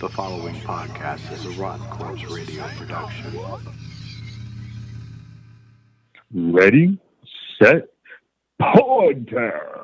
The following podcast is a Rotten Corpse Radio production. Ready, set, podcast.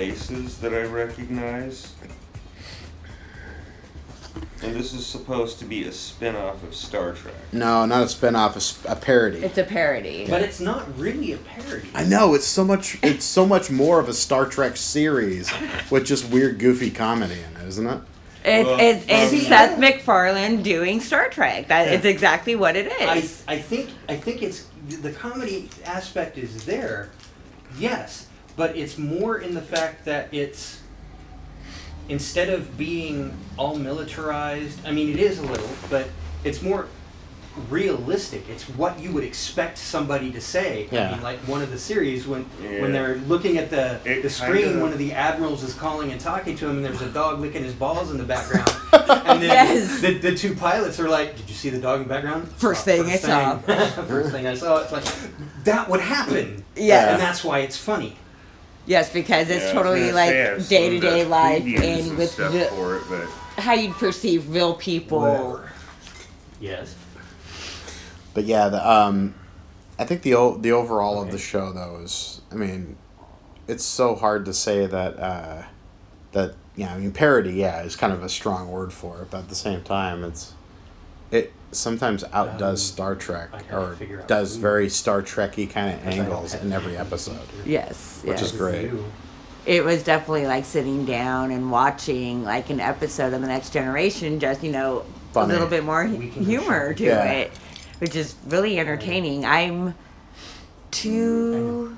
Faces that I recognize. And this is supposed to be a spin off of Star Trek. No, not a spin-off, a, s- a parody. It's a parody. But it's not really a parody. I know it's so much. It's so much more of a Star Trek series with just weird, goofy comedy in it, isn't it? It's, Well, it's, it's um, Seth MacFarlane doing Star Trek. That Yeah. it's exactly what it is. I. I think I think it's the comedy aspect is there, yes, but it's more in the fact that it's instead of being all militarized. I mean, it is a little, but it's more realistic. It's what you would expect somebody to say. Yeah. I mean, like one of the series when Yeah. when they're looking at the It the screen, kinda- one of the admirals is calling and talking to him, and there's a dog licking his balls in the background. And then Yes. the, the two pilots are like, "Did you see the dog in the background?" First thing I saw." thing- first thing I saw. It's like that would happen. Yeah. and that's why it's funny. Yes, because it's Yeah, totally gonna like say, I have some day to of the day life and with stuff the, for it, but how you perceive real people. Yes. But yeah, the um, I think the o- the overall of the show though is, I mean, it's so hard to say that uh, that yeah, I mean parody yeah is kind of a strong word for it, but at the same time it's it sometimes outdoes Um, Star Trek or does who- very Star Trekky kind of Because I don't angles in every episode. Yes, Which yes. is great. It was definitely like sitting down and watching like an episode of the Next Generation, just you know Funny. a little bit more We humor to Yeah. it, which is really entertaining. I'm two,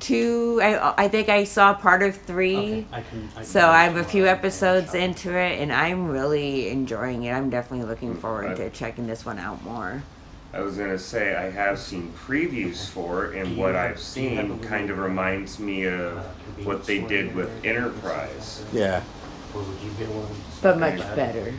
two. I I think I saw part of three. Okay, I can. I can So I'm a uh, few episodes into it, and I'm really enjoying it. I'm definitely looking forward Right. to checking this one out more. I was gonna say I have seen previews for it, and what I've seen kind of reminds me of what they did with Enterprise. Yeah, Or would you get one? But much Bad? better.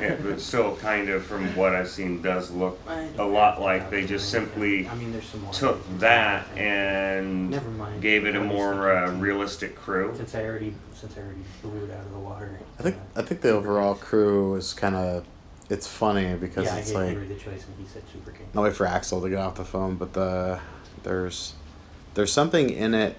Yeah, but still, kind of from what I've seen, does look a lot like they just simply I mean, there's some more. took that and Never mind. gave it a more uh, realistic crew. Since I already, since I already blew it out of the water. I think I think the overall crew is kind of it's funny because yeah, I it's gave like Henry the choice, and he said Super King. I'll wait for Axel to get off the phone, but the there's there's something in it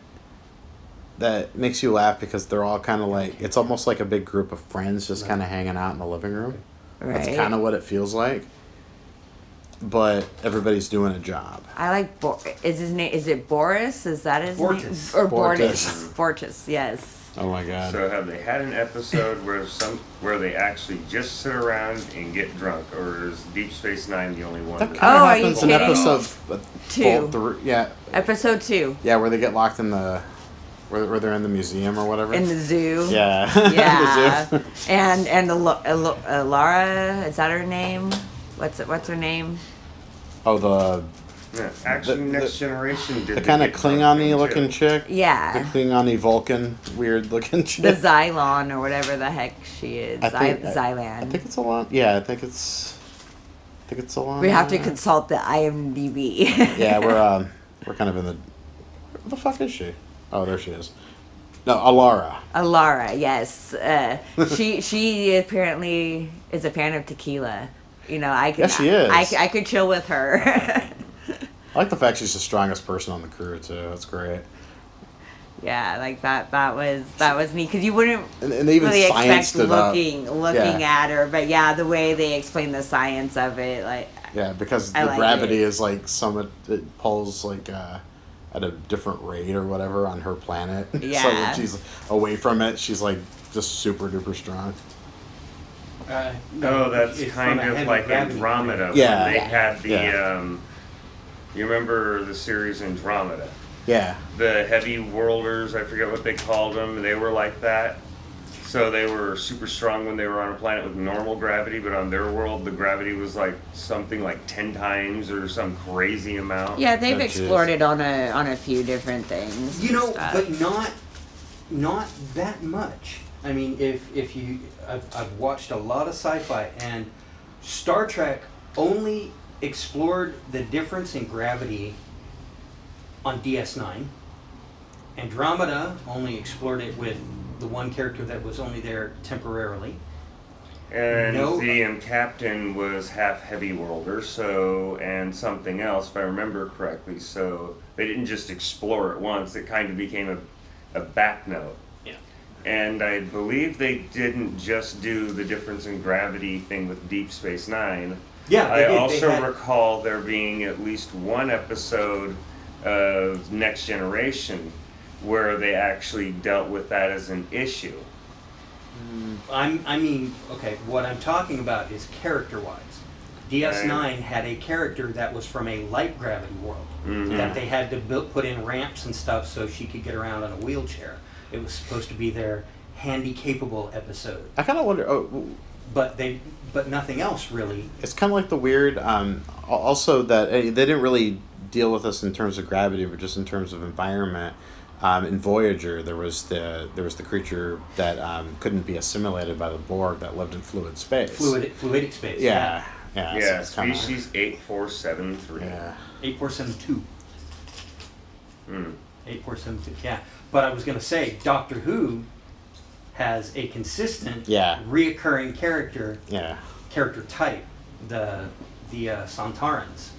that makes you laugh because they're all kind of like it's almost like a big group of friends just kind of hanging out in the living room. Right. That's kind of what it feels like. But everybody's doing a job. I like. Bo- is his name? Is it Boris? Is that his Bortus. name? Or Bortus. Bortus? Bortus. Yes. Oh my god. So have they had an episode where some where they actually just sit around and get drunk, or is Deep Space Nine the only one? that that- kind of Oh, are you happens in kidding? episode uh, Two. three- yeah, Episode two yeah, where they get locked in the where, where they're in the museum or whatever. in the zoo. yeah. Yeah. The zoo. and and the, Al- uh, Laura is that her name? What's it, what's her name? oh, the Yeah, actually, The- Next the- Generation did the kind of get Klingon-y looking too. chick. Yeah, the Yeah. Klingon Vulcan, weird looking chick. The Xylon or whatever the heck she is. I think- Xy- Xylan. I think it's a lot. Yeah, I think it's. I think it's a lot. we have to consult the IMDb. Yeah, we're um, we're kind of in the. Where the fuck is she? Oh, there she is. No, Alara. Alara, yes. Uh, she she apparently is a fan of tequila. You know, I could. Yes, she is. I, I could chill with her. I like the fact she's the strongest person on the crew too. That's great. yeah, like that. That was that was neat because you wouldn't And, and they even really expect it up. looking looking Yeah. at her, but yeah, the way they explain the science of it, like Yeah, because I the like gravity it. is like some it, it pulls like uh, at a different rate or whatever on her planet. so when she's away from it, she's like just super duper strong. Uh, No, that's kind of like Andromeda. planet. when Yeah. they Yeah. had the. Yeah. Um, you remember the series Andromeda? Yeah. The heavy worlders, I forget what they called them. They were like that. So they were super strong when they were on a planet with normal gravity, but on their world, the gravity was like something like ten times or some crazy amount. Yeah, they've Oh, jeez. explored it on a on a few different things. You know, stuff. but not not that much. I mean, if if you, I've, I've watched a lot of sci-fi, and Star Trek only explored the difference in gravity on DS9. Andromeda only explored it with the one character that was only there temporarily. And No. the um, captain was half heavy worlder, so and something else, if I remember correctly. So they didn't just explore it once; it kind of became a, a back note. Yeah. And I believe they didn't just do the difference in gravity thing with Deep Space Nine. Yeah, I they did. They also had- recall there being at least one episode of Next Generation where they actually dealt with that as an issue. I'm, I mean, okay, what I'm talking about is character wise. DS9 had a character that was from a light gravity world Mhm. that they had to build, put in ramps and stuff so she could get around on a wheelchair. It was supposed to be their handy capable episode, I kind of wonder. Oh, but they, but nothing else really. it's kind of like the weird. Um, also, that uh, they didn't really deal with us in terms of gravity, but just in terms of environment. Um, in Voyager, there was the there was the creature that um, couldn't be assimilated by the Borg that lived in fluid space. Fluid, fluidic space. Yeah, yeah. so Yeah, it's kinda- species eight four seven three. Yeah. Eight four seven two. Mm. Eight four seven two. Yeah, but I was gonna say Doctor Who has a consistent, Yeah. reoccurring character Yeah. character type. The the uh, Sontarans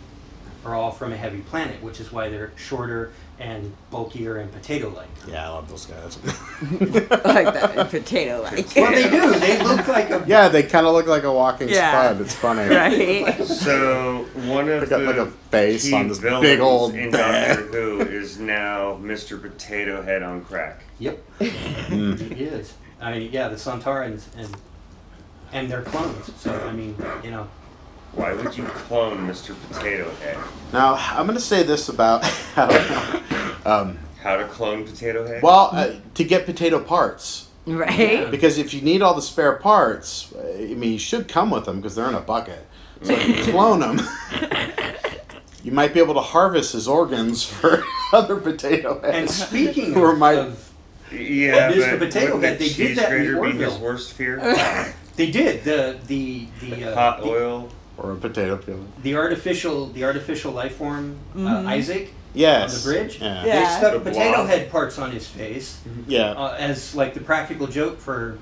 are all from a heavy planet, which is why they're shorter and bulkier and potato-like. Yeah, I love those guys. like that potato like. Well, they do. They look like a yeah, they kind of look like a walking Yeah. spud. It's funny. right. So one of They got the like a face on this villains big old in bed. Doctor Who is now Mr. Potato Head on crack. Yep, Mm. it is. I mean, yeah, the Sontarans and and their clones. So I mean, you know, Why would you clone Mr. Potato Head? Now, I'm going to say this about. I. Um, How to clone Potato Head? well, uh, to get potato parts. Right. Because if you need all the spare parts, uh, I mean, you should come with them because they're in a bucket. So if you clone them, you might be able to harvest his organs for other potato heads. and speaking Or of, my- of yeah, Mr. but Potato wouldn't Head, the they did cheese that in grater be his Orville. worst fear? they did the the the uh, Hot the, oil. Or a potato peeler. the artificial the artificial life form uh, Isaac Yes. on the bridge. Yeah. Yeah. They stuck The potato blob. head parts on his face Yeah. uh, as like the practical joke for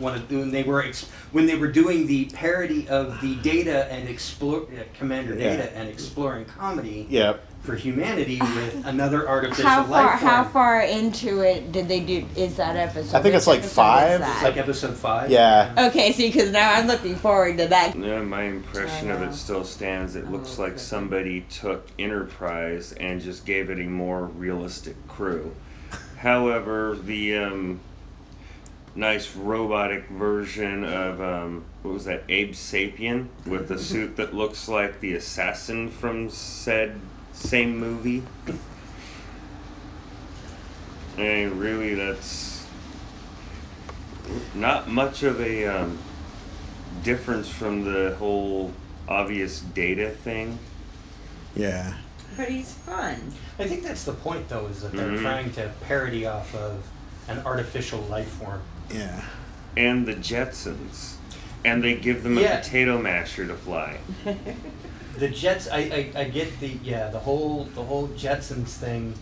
one of when they were ex- when they were doing the parody of the Data and explore uh, Commander Yeah. Data and exploring comedy Yep. For humanity with another artificial How far? life form. How far into it did they do? Is that episode? I think it's like five. It's like episode five. Yeah. Okay, see, because now I'm looking forward to that. Yeah, my impression of it still stands. It looks like somebody took Enterprise and just gave it a more realistic crew. However, the um, nice robotic version of um, what was that Abe Sapien with the suit that looks like the assassin from said same movie. And really, that's not much of a um, difference from the whole obvious data thing. Yeah. But he's fun. I think that's the point, though, is that they're Mhm. trying to parody off of an artificial life form. Yeah. And the Jetsons. And they give them a Yeah. potato masher to fly. The Jets, I, I, I get the yeah the whole the whole Jetsons thing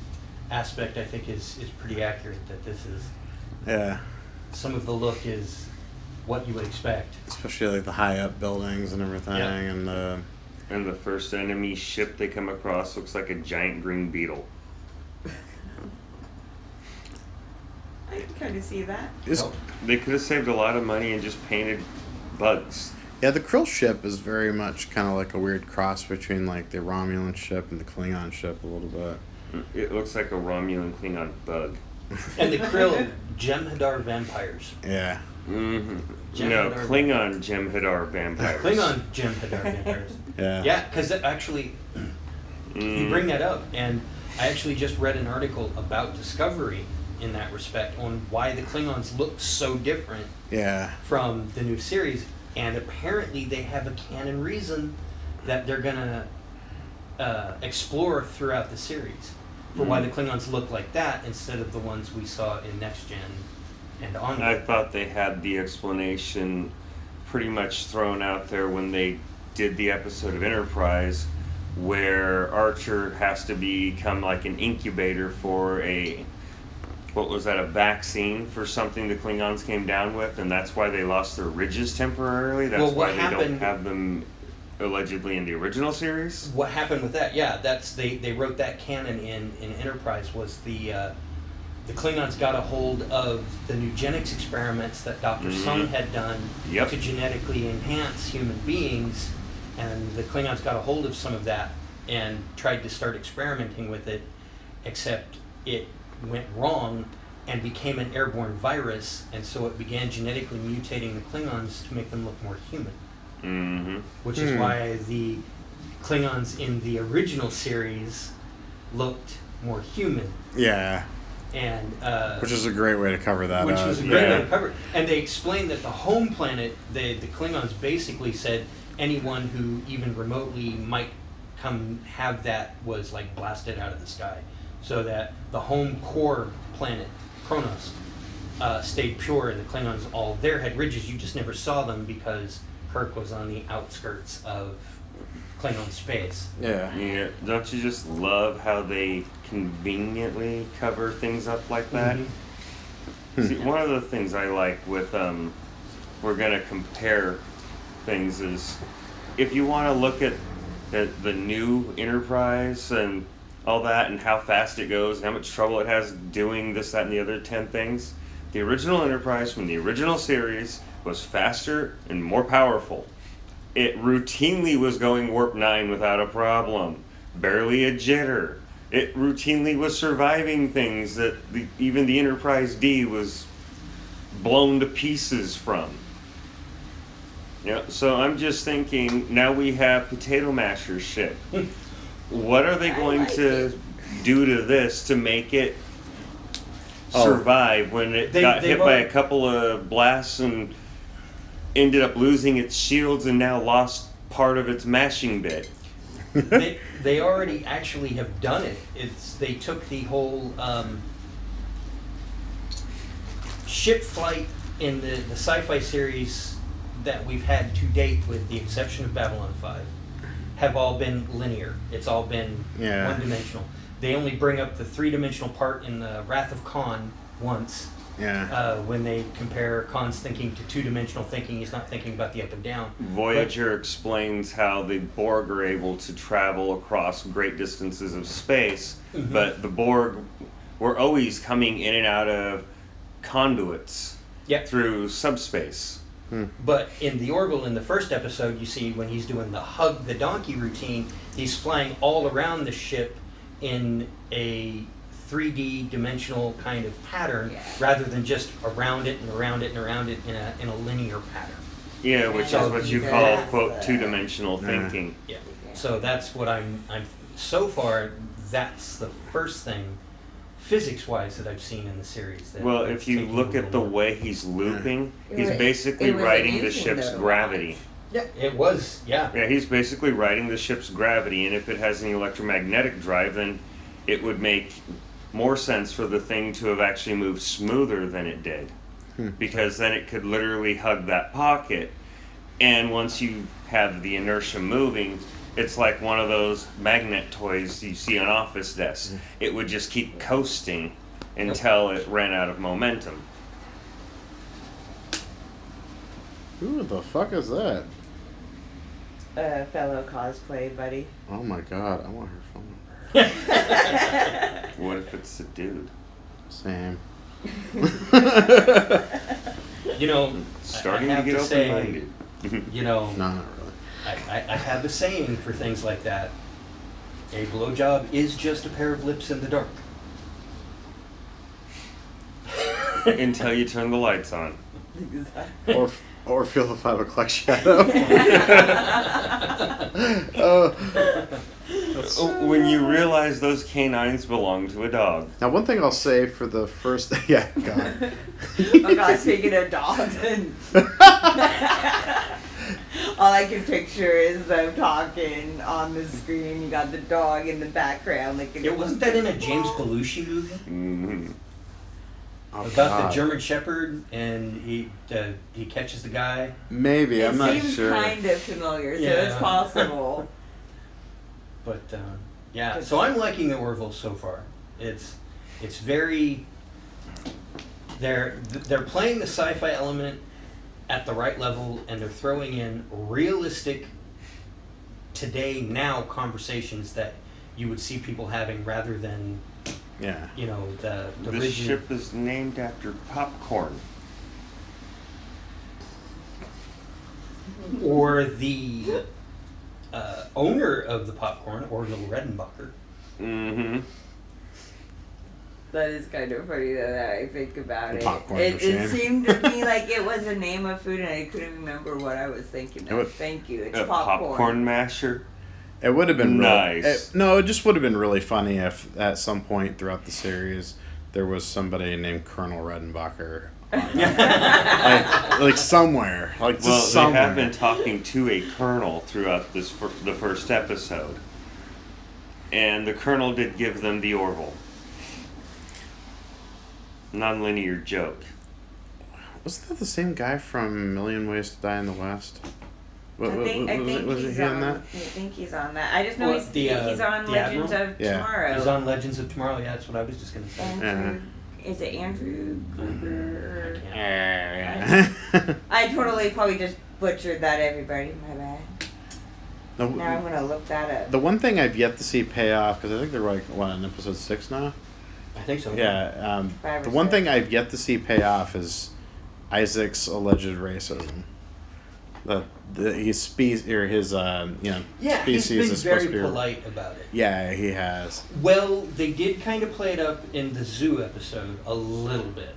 aspect. I think is is pretty accurate. That this is Yeah. some of the look is what you would expect. Especially like the high up buildings and everything, Yeah. and the. And the first enemy ship they come across looks like a giant green beetle. I can kind of see that. Is, Oh, They could have saved a lot of money and just painted bugs. Yeah, the Krill ship is very much kind of like a weird cross between like the Romulan ship and the Klingon ship a little bit. It looks like a Romulan Klingon bug. and the Krill Jem'Hadar vampires. Yeah. hmm no, Jem'Hadar- Klingon Jem'Hadar vampires. Klingon Jem'Hadar vampires. Yeah. Yeah, because actually, you Mm, bring that up, and I actually just read an article about Discovery in that respect on why the Klingons look so different Yeah. from the new series, and apparently they have a canon reason that they're gonna uh, explore throughout the series for why the Klingons look like that instead of the ones we saw in Next Gen and onward. I thought they had the explanation pretty much thrown out there when they did the episode of Enterprise where Archer has to become like an incubator for a what was that a vaccine for something the Klingons came down with and that's why they lost their ridges temporarily that's Well, why they don't have them allegedly in the original series what happened with that? Yeah, that's they, they wrote that canon in, in Enterprise was the uh, the Klingons got a hold of the eugenics experiments that Doctor Mhm. Soong had done Yep. to genetically enhance human beings, and the Klingons got a hold of some of that and tried to start experimenting with it, except it went wrong and became an airborne virus, and so it began genetically mutating the Klingons to make them look more human mm-hmm which is Hmm. why the Klingons in the original series looked more human, Yeah. and uh, Which is a great way to cover that which up. was a great Yeah. way to cover. it. And they explained that the home planet, they, the Klingons basically said anyone who even remotely might come have that was like blasted out of the sky, so that the home core planet Kronos uh, stayed pure, and the Klingons all there had ridges. You just never saw them because Kirk was on the outskirts of Klingon space. Yeah. Yeah, don't you just love how they conveniently cover things up like that? Mhm. See, one of the things I like with um, we're gonna compare things is if you want to look at the the new Enterprise and all that and how fast it goes and how much trouble it has doing this, that, and the other ten things. The original Enterprise from the original series was faster and more powerful. It routinely was going warp 9 without a problem. Barely a jitter. It routinely was surviving things that the, even the Enterprise D was blown to pieces from. Yeah, so I'm just thinking now we have Potato Masher's ship. what are they going like to it. do to this to make it Oh. survive when it They- got they've hit by a couple of blasts and ended up losing its shields and now lost part of its mashing bit? they, they already actually have done it. It's they took the whole um, ship flight in the, the sci-fi series that we've had to date, with the exception of Babylon Five, have all been linear. It's all been Yeah. one-dimensional. They only bring up the three-dimensional part in the Wrath of Khan once, Yeah. uh, when they compare Khan's thinking to two-dimensional thinking. He's not thinking about the up and down. Voyager explains how the Borg are able to travel across great distances of space, Mhm. but the Borg were always coming in and out of conduits Yep. through subspace. But in the Orville, in the first episode, you see when he's doing the hug the donkey routine, he's flying all around the ship in a 3D dimensional kind of pattern Yeah. rather than just around it and around it and around it in a, in a linear pattern. Yeah, which Yeah. is what you Yeah. call quote two dimensional Yeah. thinking. Yeah. So that's what I'm, I'm, so far, that's the first thing physics wise that I've seen in the series. That Well, if you look at the little- way he's looping, It he's was- basically riding the ship's though. gravity. Yeah, it was, yeah. Yeah, he's basically riding the ship's gravity, and if it has an electromagnetic drive, then it would make more sense for the thing to have actually moved smoother than it did. Hmm. Because then it could literally hug that pocket, and once you have the inertia moving, it's like one of those magnet toys you see on office desks. Mm. It would just keep coasting until it ran out of momentum. Who the fuck is that? A fellow cosplay buddy. Oh my god, I want her phone number. What if it's a dude? Same. You know, Starting I to have get to say, minded. you know, No, not really. I, I, I have a saying for things like that. A blowjob is just a pair of lips in the dark. until you turn the lights on. or or feel the five o'clock shadow. oh. Oh, When you realize those canines belong to a dog. Now, one thing I'll say for the first, yeah, God, oh god, speaking of dogs and all I can picture is them talking on the screen. You got the dog in the background, like It wasn't that in a James Belushi movie hmm Oh, about God. the German Shepherd and he uh, he catches the guy. Maybe It I'm not seems sure. kind of familiar, so Yeah. it's possible. But uh, yeah, so I'm liking the Orville so far. It's it's very they're they're playing the sci-fi element at the right level, and they're throwing in realistic today now conversations that you would see people having rather than Yeah. you know the the The rigid- ship is named after popcorn. or the uh, owner of the popcorn, Orville Redenbacher. Mm-hmm. That is kind of funny though that I think about The it. popcorn It, it seemed to me like it was a name of food and I couldn't remember what I was thinking of. would- Thank you. It's A popcorn. popcorn masher. It would have been real- Nice. it- no, it just would have been really funny if at some point throughout the series there was somebody named Colonel Redenbacher, like, like somewhere, like just Well, somewhere. they have been talking to a colonel throughout this fir- the first episode, and the colonel did give them the Orville. Non-linear joke. Wasn't that the same guy from Million Ways to Die in the West? Wa- I wa- think, wa- I was, think it, was he's he on. in that? I think he's on that. I just know What, he's, the, uh, he's on the Legends Admiral? of Yeah. Tomorrow. He's on Legends of Tomorrow. Yeah, that's what I was just gonna say. Andrew, is it Andrew Kruger? Yeah. I totally probably just butchered that. Everybody, my bad. No, Now I'm gonna look that up. the one thing I've yet to see pay off because I think they're like what on episode six now. I think so. Yeah, um, the one thing I've yet to see pay off is Isaac's alleged racism. The, the his species or his um, you know Yeah, he's species been is supposed very to be. polite about it. Yeah, he has. Well, they did kind of play it up in the zoo episode a little bit.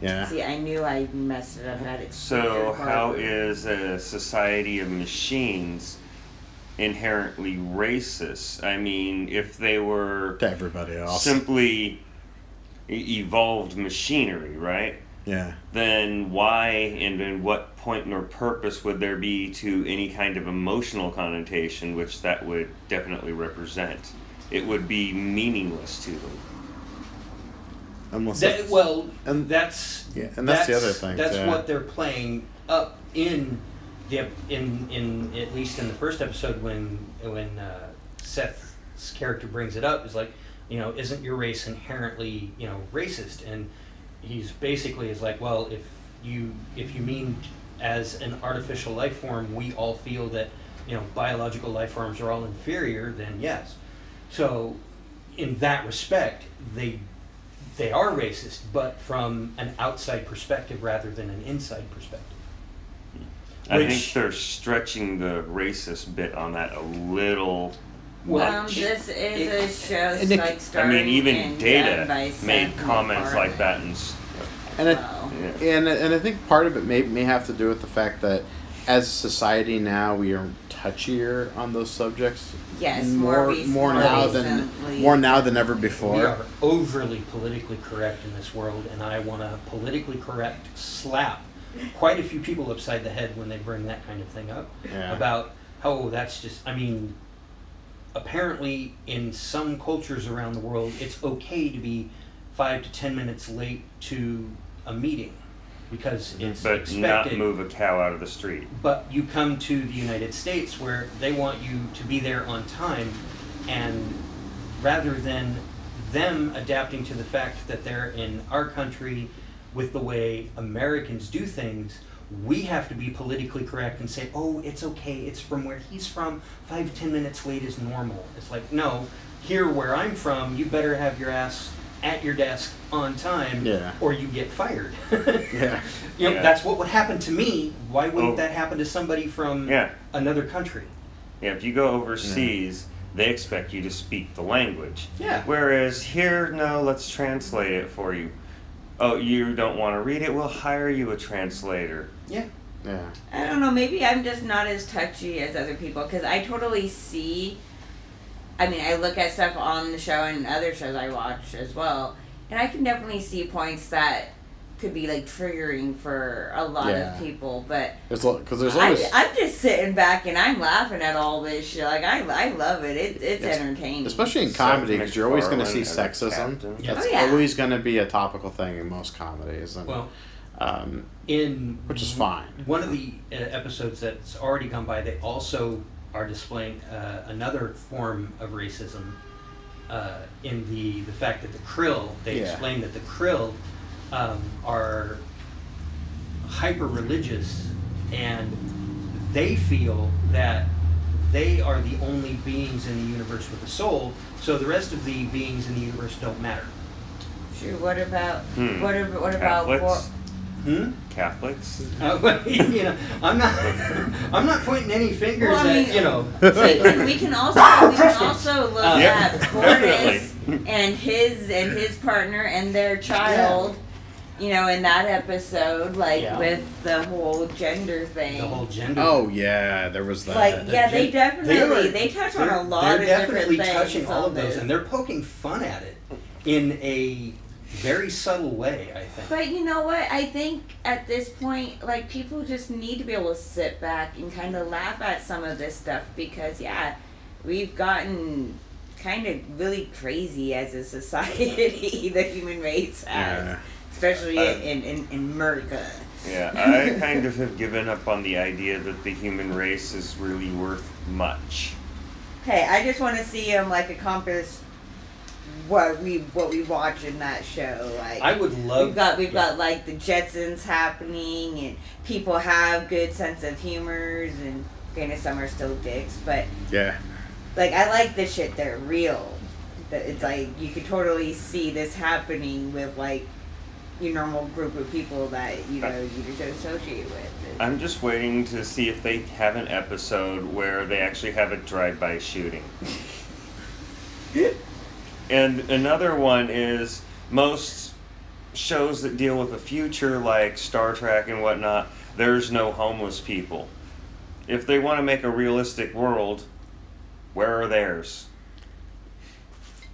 Yeah. See, I knew I messed it up. That So, explains how it. is a society of machines inherently racist? I mean, if they were To everybody else. simply evolved machinery, right? yeah. Then why and in what point nor purpose would there be to any kind of emotional connotation, which that would definitely represent? It would be meaningless to them. Unless That, it's- well, and- that's Yeah, and that's the other thing, That's yeah. what they're playing up in the in in at least in the first episode when when uh, Seth's character brings it up is like you know isn't your race inherently you know racist and he's basically is like well if you if you mean as an artificial life form we all feel that you know biological life forms are all inferior then yes so in that respect they they are racist, but from an outside perspective rather than an inside perspective. I Which- think they're stretching the racist bit on that a little Well, Um, this is a show it- like I mean, even Data made comments like that, and s- And I, Wow. yeah. and and I think part of it may may have to do with the fact that as a society now we are touchier on those subjects. Yes, more rec- more more now than recently. more now than ever before. We are overly politically correct in this world, and I want to politically correct slap quite a few people upside the head when they bring that kind of thing up Yeah. about oh that's just. I mean, apparently in some cultures around the world, it's okay to be five to ten minutes late to a meeting because it's but expected. not move a cow out of the street. But you come to the United States where they want you to be there on time, and rather than them adapting to the fact that they're in our country with the way Americans do things, we have to be politically correct and say, oh, it's okay, it's from where he's from, five, ten minutes late is normal. It's like, no, here where I'm from, you better have your ass at your desk on time Yeah. or you get fired. Yeah. You know, Yeah. that's what would happen to me. Why wouldn't Oh. that happen to somebody from Yeah. another country? Yeah, if you go overseas, they expect you to speak the language. Yeah. Whereas here, no, let's translate it for you. Oh, you don't want to read it? We'll hire you a translator. Yeah. Yeah. I don't know. Maybe I'm just not as touchy as other people because I totally see. I mean, I look at stuff on the show and other shows I watch as well, and I can definitely see points that could be like triggering for a lot Yeah. of people. But There's because there's I, always I'm just sitting back and I'm laughing at all this shit. Like I, I love it. it it's Yes. entertaining. especially in comedy because you're always going to see MacFarlane as a sexism. captain. Yeah. That's Oh, yeah. always going to be a topical thing in most comedies, and, Well, um, in which is fine. one of the uh, episodes that's already gone by, they also are displaying uh, another form of racism uh, in the the fact that the Krill. They Yeah. explain that the Krill um, are hyper religious, and they feel that they are the only beings in the universe with a soul. So the rest of the beings in the universe don't matter. Sure. What about Hmm. what about what about Catholics? Hmm. Catholics? Uh, well, you know, I'm not. I'm not pointing any fingers Well, I at you know. we can, we can also we can also look Uh, Yeah, at Boris definitely. and his and his partner and their child. You know, in that episode, like Yeah. with the whole gender thing. the whole gender. Oh yeah, there was that. like the yeah, they gen- definitely they they, touch on They're, a lot they're of definitely touching all of those, this. and they're poking fun at it in a very subtle way. I think. But you know what? I think at this point, like people just need to be able to sit back and kind of laugh at some of this stuff because yeah, we've gotten kind of really crazy as a society. the human race has, Yeah. Especially Uh, in, in in America. Yeah, I kind of have given up on the idea that the human race is really worth much. Hey, I just want to see him like accomplish what we what we watch in that show. Like I would love. We've got we've yeah. got like the Jetsons happening, and people have good sense of humors, and granted some are still dicks, but yeah, like I like the shit. They're real. That it's like you could totally see this happening with like your normal group of people that you know you just associate with. I'm just waiting to see if they have an episode where they actually have a drive-by shooting. and another one is most shows that deal with the future, like Star Trek and whatnot. There's no homeless people. If they want to make a realistic world, where are theirs?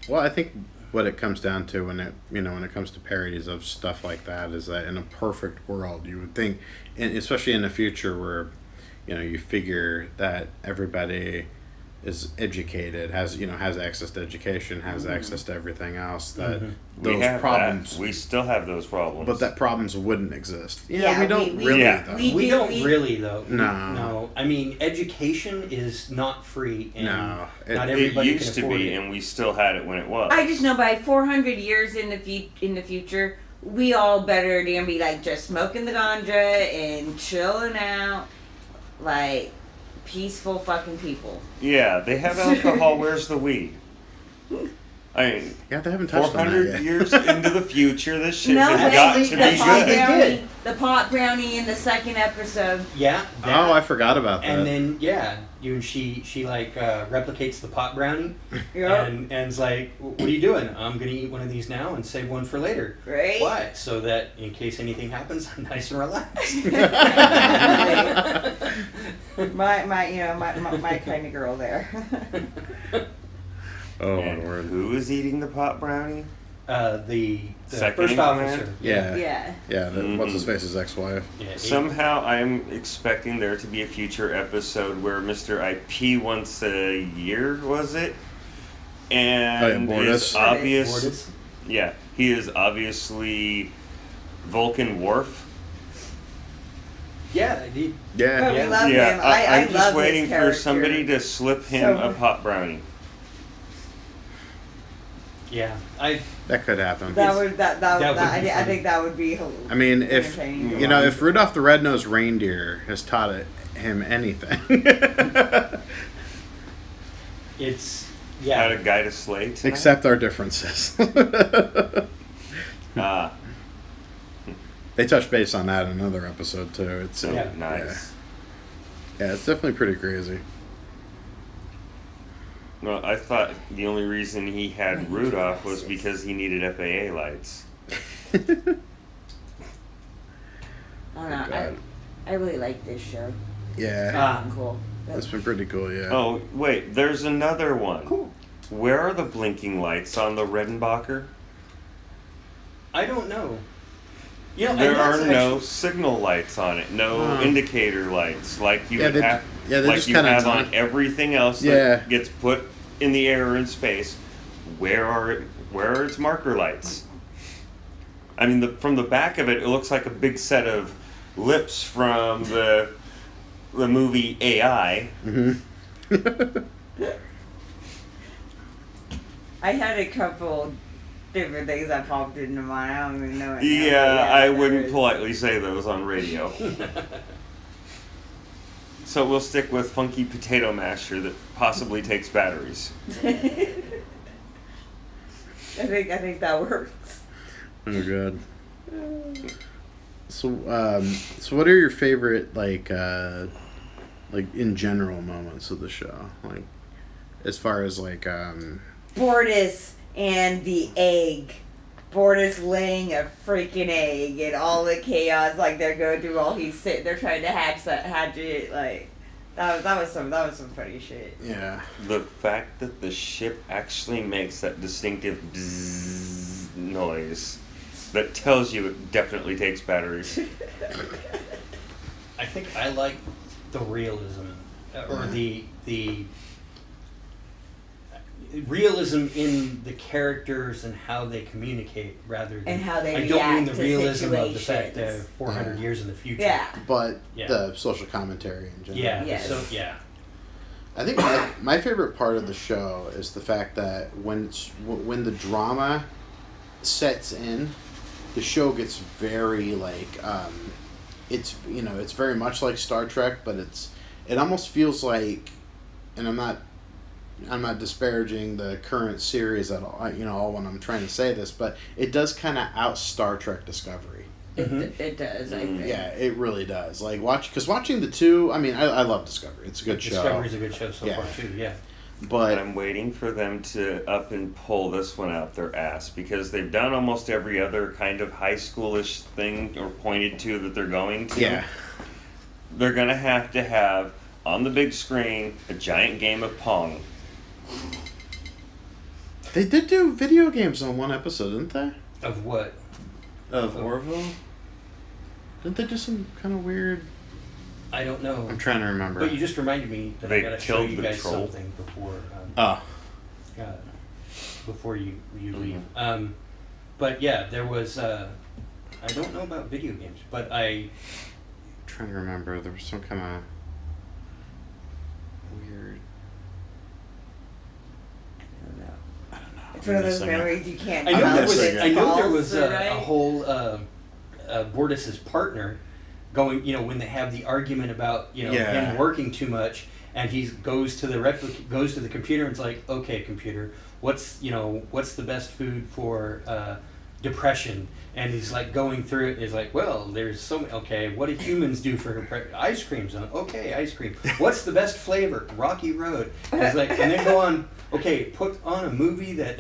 Well, I think what it comes down to when it you know when it comes to parodies of stuff like that is that in a perfect world you would think, and especially in the future where, you know, you figure that everybody is educated, has you know has access to education, has mm-hmm. access to everything else. That mm-hmm. those we have problems, that. We still have those problems. but that problems wouldn't exist. Yeah, Yeah, we don't we- we- really Yeah. though. we- We do- don't we- really though. No. No. I mean, education is not free, and No. It- not it used can to be, it. and we still had it when it was. I just know by 400 years in the fu- in the future, we all better damn be like just smoking the ganja and chilling out, like peaceful fucking people. Yeah, they have alcohol. Where's the weed? I mean, Yeah, they haven't four touched on that hundred yet. years into the future, this shit no, has got the, to the be pot good. They brownie, did. the pot brownie in the second episode. Yeah. Oh, I forgot about that. and then yeah, you and she she like uh, replicates the pot brownie, Yep. and and's like, "What are you doing? I'm gonna eat one of these now and save one for later." Right? Why? So that in case anything happens, I'm nice and relaxed. my my you know my my, my kind of girl there. oh And lord. who is eating the pot brownie? Uh, the, the Second first in command? officer. Yeah. yeah. Yeah, the, what's his face? face's ex-wife. Yeah, he- Somehow, I'm expecting there to be a future episode where Mister IP once a year was it, and Oh, yeah, is Bortus. obvious. Mortis. Yeah, he is obviously Vulcan Worf. Yeah, he, Oh, Yeah. Yeah. love yeah, him. I, I, am just love waiting for character. somebody to slip him So- a pot brownie. Yeah. I That could happen. That would that that, That that, would I, be I think that would be. I mean, if entertaining. you know, if Rudolph the Red-Nosed Reindeer has taught it, him anything, it's How to guide a sleigh. tonight? except our differences. ah, they touched base on that in another episode too. It's so Yeah. nice. yeah, it's definitely pretty crazy. Well, I thought the only reason he had Rudolph was because he needed FAA lights. I don't know. I, I really like this show. Yeah, Ah. cool. that's been pretty cool. Yeah. Oh, wait, there's another one. Cool. Where are the blinking lights on the Redenbacher? I don't know. You know, There are no actu- signal lights on it, no Huh. indicator lights like you Yeah, would have, yeah, they like just you kinda have on everything else that Yeah. gets put in the air or in space. Where are where are its marker lights? I mean, the, from the back of it, it looks like a big set of lips from the the movie AI. Mm-hmm. I had a couple different things that popped into mind. I don't even know. Now, Yeah, I wouldn't is. politely say those on radio. so we'll stick with funky potato masher that possibly takes batteries. I think I think that works. Oh god. So um so what are your favorite like uh like in general moments of the show? Like as far as like um Bortus and the egg. Bortus laying a freaking egg and all the chaos like they're going through while he's sitting there trying to hatch that hatch it like that was that was some that was some funny shit. yeah. The fact that the ship actually makes that distinctive bzzz noise that tells you it definitely takes batteries. I think I like the realism, uh, or the the realism in the characters and how they communicate, rather than And how they I don't mean the to realism of the fact that situations. 400 Yeah. years in the future. Yeah. But Yeah. the social commentary in general. Yeah. Yes. So yeah. I think my, my favorite part of the show is the fact that when it's, when the drama sets in, the show gets very like um, it's you know it's very much like Star Trek, but it's it almost feels like, and I'm not I'm not disparaging the current series at all. You know, all when I'm trying to say this, but it does kind of out Star Trek Discovery. It, it does, I Mm. think. Yeah, it really does. Like watch because watching the two, I mean, I, I love Discovery. It's a good show, Discovery's a good show so Yeah. far too. Yeah. but I'm waiting for them to up and pull this one out their ass because they've done almost every other kind of high schoolish thing or pointed to that they're going to. yeah, They're gonna have to have on the big screen a giant game of Pong. They did do video games on one episode, didn't they? Of what? Of Orville. Didn't they do some kind of weird? I don't know. I'm trying to remember. But you just reminded me that They I gotta show you guys troll. something before. Um, oh, uh, before you you Mhm. leave. Um, but yeah, there was. Uh, I don't know about video games, but I I'm trying to remember. There was some kind of weird. I don't know. I don't know. It's one of I'm those missing it. memories you can't I know there was missing it. I know there was a, a whole uh, uh, Bortus's partner going. You know when they have the argument about you know Yeah. him working too much, and he goes to the replic- goes to the computer and it's like, okay, computer, what's you know what's the best food for uh, depression? And he's like going through it. And he's like, well, there's so many. Okay, what do humans do for depre- ice cream's Zone? Okay, ice cream. What's the best flavor? Rocky Road. And he's like, and then go on. Okay, put on a movie that,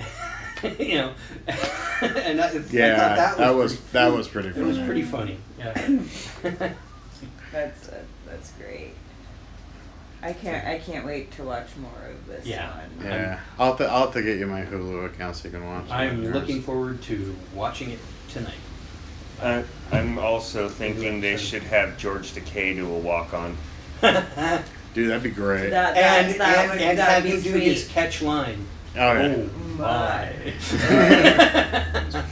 you know, and I, I Yeah, thought that was, that was pretty- that was pretty it funny. was pretty funny. Yeah. That's uh, that's great. I can't I can't wait to watch more of this Yeah. one. Yeah, I'll have, to, I'll have to get you my Hulu account so you can watch. it on I'm yours. looking forward to watching it tonight. Uh, I'm also thinking they should have George Takei do a walk on. Dude, that'd be great. That, that, and that and, would, and that'd have be him do sweet. his catch line. oh yeah, My.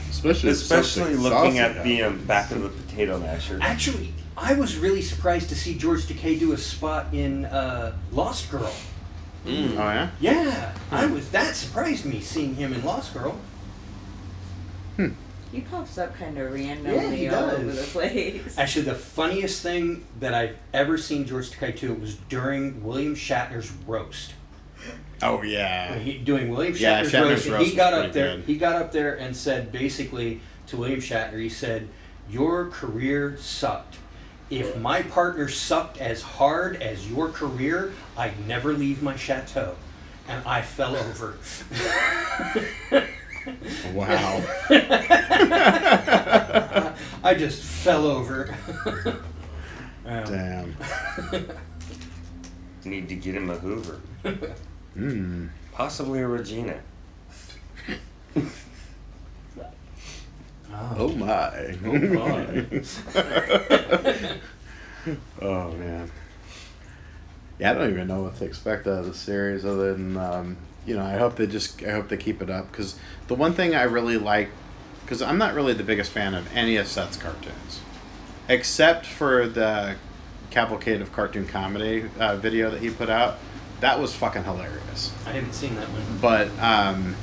especially Especially looking at though. the um, back of the potato masher. Actually, I was really surprised to see George Takei do a spot in uh, Lost Girl. Mm. Oh yeah. Yeah, I was. That surprised me seeing him in Lost Girl. Hmm. He pops up kind of randomly Yeah, he all does. over the place. Actually, the funniest thing that I've ever seen George Takei do was during William Shatner's roast. Oh yeah. He, doing William Yeah, Shatner's, Shatner's roast, and roast he got was up there. good. He got up there and said basically to William Shatner, he said, "Your career sucked. If my partner sucked as hard as your career, I'd never leave my chateau." And I fell over. Wow. I just fell over. Um, Damn. Need to get him a Hoover, Mm. possibly a Regina. Oh my. Oh, my. oh man. Yeah, I don't even know what to expect out of the series other than um, you know I hope they just I hope they keep it up because the one thing I really like because I'm not really the biggest fan of any of Seth's cartoons, except for the Cavalcade of Cartoon Comedy uh, video that he put out. That was fucking hilarious I haven't seen that one. but um,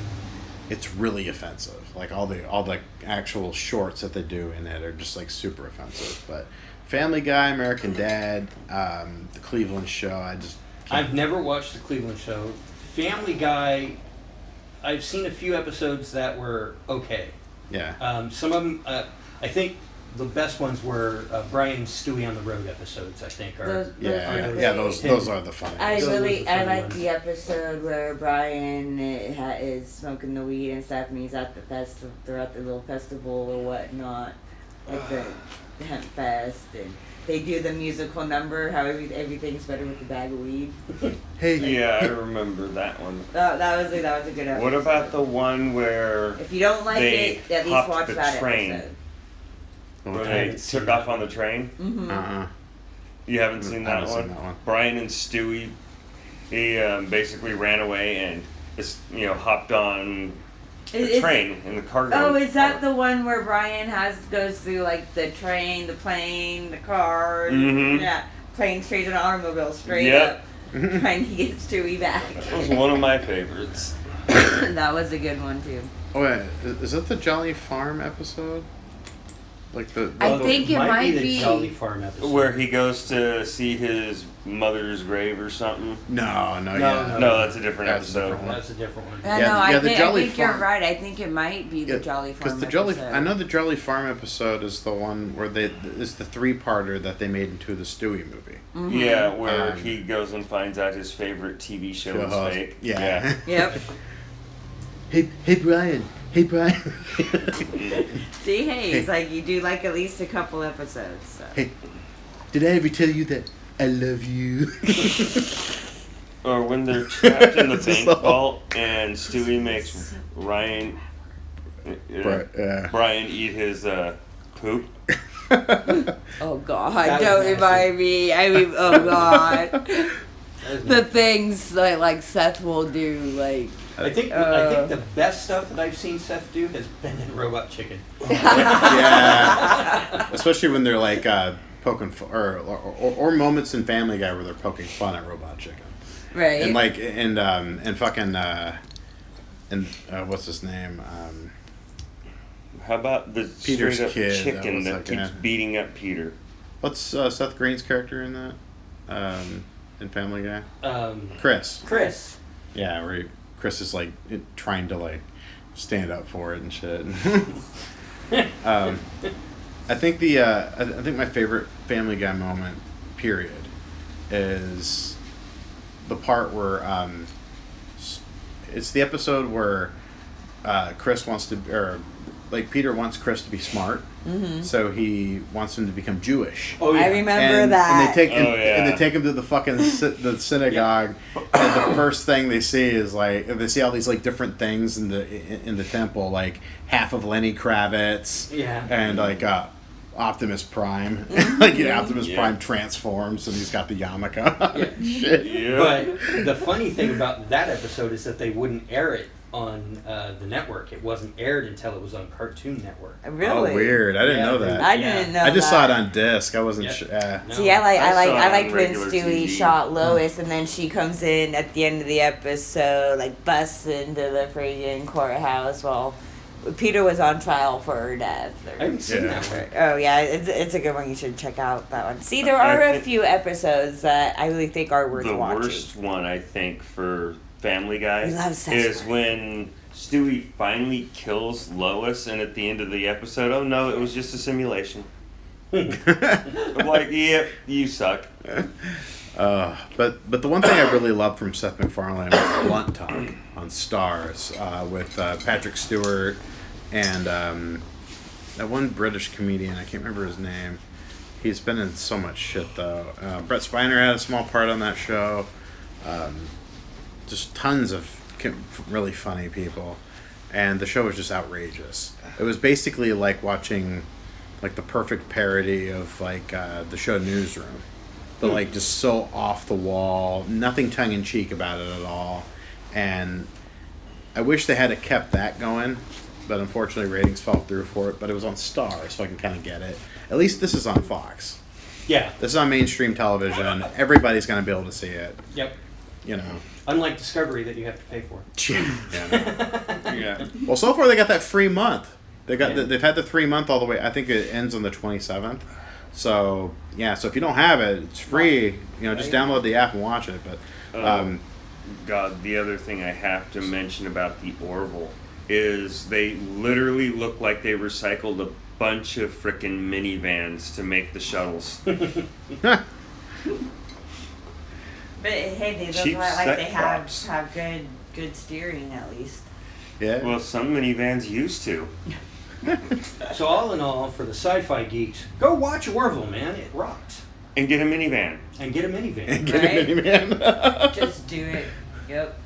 it's really offensive. Like all the all the actual shorts that they do in it are just like super offensive. But Family Guy, American Dad, um, the Cleveland Show, I just I've never watched the Cleveland Show. Family Guy, I've seen a few episodes that were okay. yeah Um, some of them, uh, I think the best ones were uh, Brian Stewie on the Road episodes. I think are Those- those yeah were yeah, yeah those those are the funny. I Those really, were the I funny like ones. the episode where Brian uh, ha- is smoking the weed and stuff, and he's at the festival, they're at the little festival or whatnot, like the hemp fest, and they do the musical number, how every, everything's better with the bag of weed. Hey, Yeah, I remember that one. That, that was a, that was a good episode. What about the one where If you don't like they it, at least hopped watch the that train? episode. Where I they took off on the train? Mm-hmm. uh-uh. You haven't seen that, haven't one? seen that one. Brian and Stewie, he um, basically ran away and just you know hopped on the Is- train in the cargo. Oh, is that part. the one where Brian has goes through like the train, the plane, the car? Mhm. Yeah, plane straight to an automobile, straight Yep. up, trying to get Stewie back. That was one of my favorites. that was a good one too. Oh wait, is is that the Jolly Farm episode? Like the, I think it might be the be- Jolly Farm episode. Where he goes to see his mother's grave or something. no no No, yeah no. No, that's a different That's a episode. different one. That's a different one. I Yeah, know. I yeah, the think, Jolly I think you're Farm- right. I think it might be the Jolly Farm. Because the Jolly, episode. I know the Jolly Farm episode is the one where they is the three parter that they made into the Stewie movie. Mhm. Yeah, where Um, he goes and finds out his favorite TV show is Uh, fake. Yeah. Yep. hey, hey, Brian. Hey, Brian. See, hey, it's like you do like at least a couple episodes. So. hey, did I ever tell you that I love you? Or when they're trapped in the bank vault and Stewie makes Ryan, uh, Right, yeah. Brian eat his uh, poop. Oh God! That Don't remind me. I mean, oh God. The things like like Seth will do, like I think I think the best stuff that I've seen Seth do has been in Robot Chicken. yeah. Especially when they're like uh, poking, fu- or, or or or moments in Family Guy where they're poking fun at Robot Chicken, right. and like and um and fucking uh, and uh, what's his name? Um, How about the Peter's straight up kid, that chicken was that like, keeps yeah. beating up Peter? what's uh, Seth Green's character in that? Um, in Family Guy, Um, Chris. Chris. Yeah, where he, Chris is like it- trying to like stand up for it and shit. um, I think the uh, I, I think my favorite Family Guy moment, period, is the part where um, it's the episode where uh, Chris wants to or like Peter wants Chris to be smart, so he wants him to become Jewish Oh yeah. I remember and, that. And they take and, Oh, and yeah. they take him to the fucking sy- the synagogue, and the first thing they see is like they see all these like different things in the in, in the temple, like half of Lenny Kravitz, Yeah. and like uh, Optimus Prime, like yeah, Optimus Yeah. Prime transforms and he's got the yarmulke. Yeah. Shit. Yeah. But the funny thing about that episode is that they wouldn't air it on uh, the network. It wasn't aired until it was on Cartoon Network. really Oh, weird! I didn't Yeah, know that. I Yeah. didn't know. I just that. saw it on disc. I wasn't Yeah. sure. Uh, No. See, I like I, I like saw I it liked when Stewie TV. shot Lois, and then she comes in at the end of the episode, like busts into the friggin' courthouse while Peter was on trial for her death. I haven't seen Yeah. that one. oh yeah, it's, it's a good one. You should check out that one. See, there are a think- few episodes that I really think are worth the watching. worst one I think for Family Guy We love Seth is when Stewie finally kills Lois, and at the end of the episode, oh no, it was just a simulation. I'm like, yep, you suck. Uh, but but the one thing I really loved from Seth MacFarlane was Blunt Talk on Starz uh, with uh, Patrick Stewart and um, that one British comedian. I can't remember his name. He's been in so much shit though. Uh, Brent Spiner had a small part on that show. Um, just tons of really funny people, and the show was just outrageous. It was basically like watching like the perfect parody of like uh, the show Newsroom, but like just so off the wall, nothing tongue in cheek about it at all, and I wish they had kept that going, but unfortunately ratings fell through for it. But it was on Star, so I can kind of get it. At least this is on Fox. Yeah. This is on mainstream television. Everybody's gonna be able to see it. Yep. You know. Unlike Discovery that you have to pay for. Yeah, no. Yeah. Well, so far they got that free month. They got Yeah. the, they've had the three month all the way. I think it ends on the twenty seventh. So yeah, so if you don't have it, it's free. You know, just download the app and watch it. But um, God, the other thing I have to mention about the Orville is they literally look like they recycled a bunch of frickin' minivans to make the shuttles. But hey, they look Cheap like, like they have props. have good good steering at least. yeah, well, some minivans used to. So all in all, for the sci-fi geeks, go watch Orville, man. It rocks. And get a minivan. And get a minivan. And get Right? a minivan. Just do it. Yep.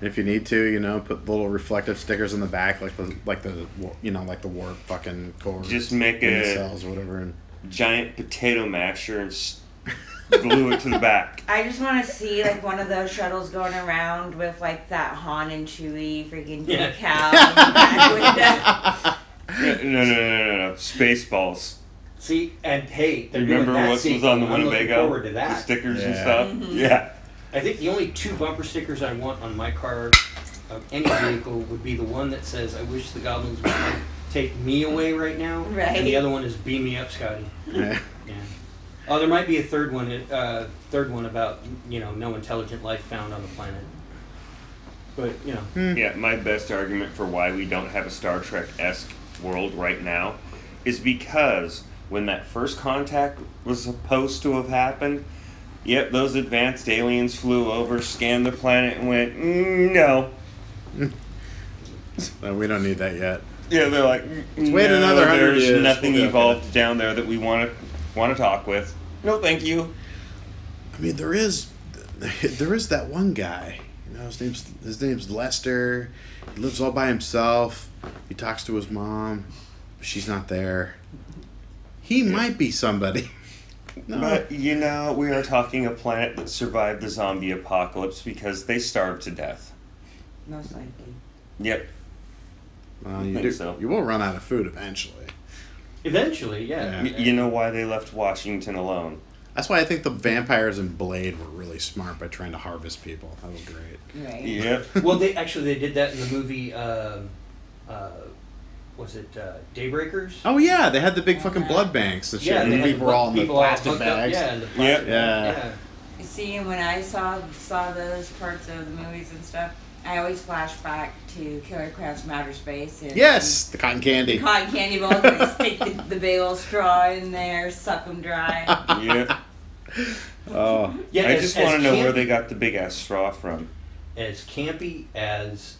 if you need to, you know, put little reflective stickers in the back, like the like the you know like the warp fucking core. Just make in the a- cells, or whatever. And Giant potato masher and s- glue it to the back. I just want to see like one of those shuttles going around with like that Han and Chewie freaking Yeah. decal in the back window. No, no, no, no, no, no. Spaceballs. See, and hey, they're Remember doing that what was on the I'm Winnebago? forward to The that. stickers and Yeah. stuff? Mhm. Yeah. I think the only two bumper stickers I want on my car of any vehicle would be the one that says "I wish the goblins would take me away right now," Right. and the other one is "Beam me up, Scotty." yeah. Yeah. Oh, there might be a third one. Uh, third one about you know no intelligent life found on the planet. But you know, Yeah, my best argument for why we don't have a Star Trek esque world right now is because when that first contact was supposed to have happened, yep, those advanced aliens flew over, scanned the planet, and went, mm, no. No, we don't need that yet. Yeah, they're like, wait "No, another 100 There's years, nothing we'll evolved down there that we want to want to talk with. No, thank you. I mean, there is, there is that one guy. You know, his name's his name's Lester. He lives all by himself. He talks to his mom, but she's not there. He might be somebody. No, But you know, we are talking a planet that survived the zombie apocalypse because they starved to death. Most likely. Yep. well, you think do. so. You will run out of food eventually. Eventually, yeah. Y- You know why they left Washington alone? That's why I think the vampires in Blade were really smart by trying to harvest people. That was great. Right. Yep. well, they actually they did that in the movie. Um, uh, was it uh, Daybreakers? Oh yeah, they had the big fucking blood banks. and shit, yeah, and people were all in the people plastic hooked up- bags. Yeah, the plastic Yeah. bag, See, when I saw saw those parts of the movies and stuff, I always flash back to Killer Clowns from Outer Space. And, Yes, the cotton and candy. cotton candy balls. and they stick the, the big old straw in there, suck them dry. Yep. Oh, Yeah, I as- just want to know where they got the big ass straw from. as campy as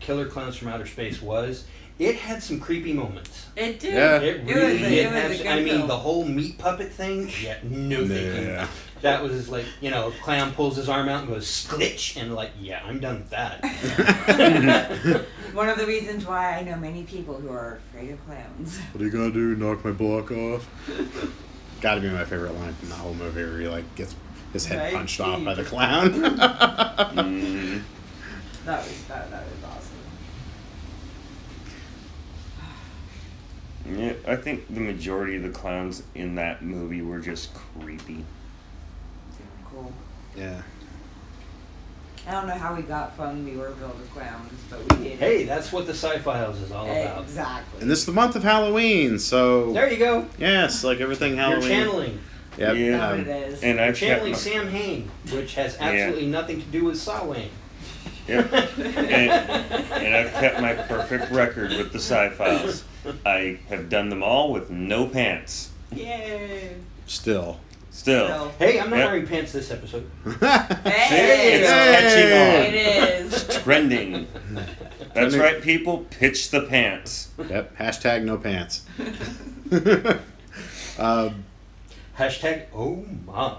Killer Clowns from Outer Space was, it had some creepy moments. It did. Yeah. It It really was a- did it was have. a good I mean, film. the whole meat puppet thing. Yeah, no thinking. yeah. That was like you know, clown pulls his arm out and goes sklitch, and like, yeah, I'm done with that. One of the reasons why I know many people who are afraid of clowns. What are you gonna do? Knock my block off? Gotta be my favorite line from the whole movie where he like gets his head Right. punched off by the clown. Mm, That was that, that was awesome. yeah, I think the majority of the clowns in that movie were just creepy. Cool. yeah. I don't know how we got from the Orville to clowns, but we did. hey, that's what the Sci Files is all about. Exactly. And this is the month of Halloween, so There you go. yes, like everything Halloween. You're channeling. Yep. Yeah. Um, it is. And I've channeling my, Sam Hain, which has absolutely nothing to do with Samhain. yep. and, and I've kept my perfect record with the sci-files. I have done them all with no pants. Yay. still. Still. So, Hey, I'm not Yep. wearing pants this episode. hey, It's it catching is. Trending. That's Trending. right, people. Pitch the pants. Yep. Hashtag no pants. um, Hashtag oh my.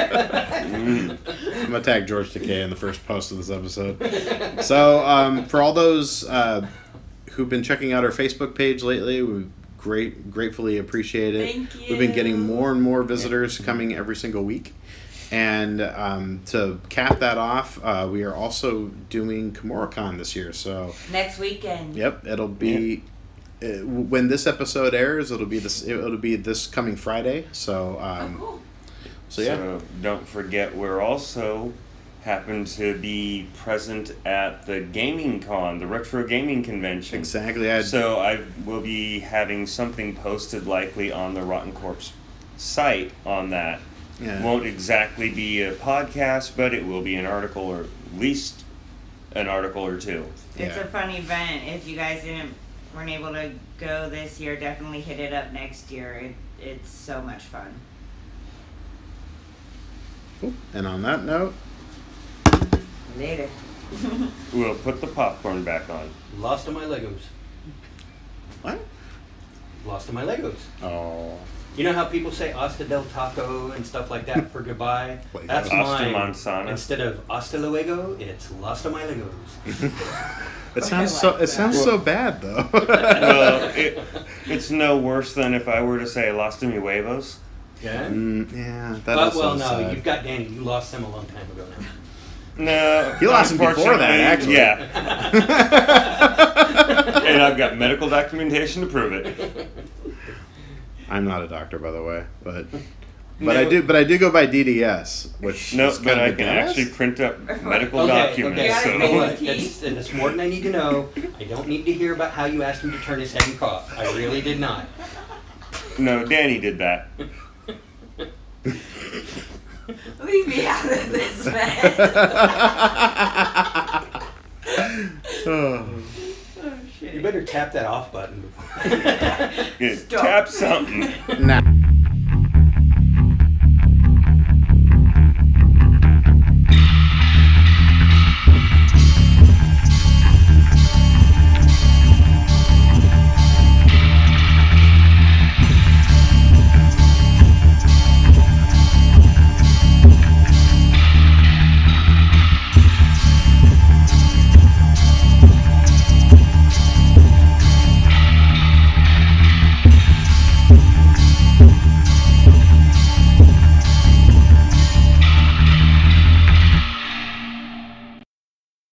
Mm. I'm gonna tag George Takei in the first post of this episode. So, um, for all those uh, who've been checking out our Facebook page lately, we great gratefully appreciate it. Thank We've been getting more and more visitors coming every single week. And um, to cap that off, uh, we are also doing KimuraCon this year. So, Next weekend. yep, it'll be uh, when this episode airs. It'll be this. It'll be this coming Friday. So, Oh, um, cool. so yeah, So don't forget, we're also happen to be present at the Gaming Con, the Retro Gaming Convention. exactly. I had, So I will be having something posted likely on the Rotten Corpse site on that. yeah. Won't exactly be a podcast, but it will be an article or at least an article or two. It's Yeah. a fun event. If you guys didn't weren't able to go this year, definitely hit it up next year. It, it's so much fun. Cool. And on that note, Later. We'll put the popcorn back on. Lost all my Legos. what? Lost all my Legos. Oh, You know how people say Hasta del Taco and stuff like that for goodbye? That's Hasta mine. Manzana. Instead of Hasta luego, it's Lost all my Legos. it sounds like so. It that. sounds so bad though. well, it, it's no worse than if I were to say Lost mi huevos. Yeah? Mm, yeah, that But, well, no, sad. you've got Danny. You lost him a long time ago now. No. He lost him before that, actually. Yeah. and I've got medical documentation to prove it. I'm not a doctor, by the way, but but I do. But I do go by DDS, which No, is but I can badass. actually print up medical Okay, documents. okay. You So. gotta You know make what? Keith. That's, that's more than I need to know. I don't need to hear about how you asked him to turn his head and cough. I really did not. No, Danny did that. Leave me out of this, man. Oh. You better tap that off button. Yeah, Tap something. Now.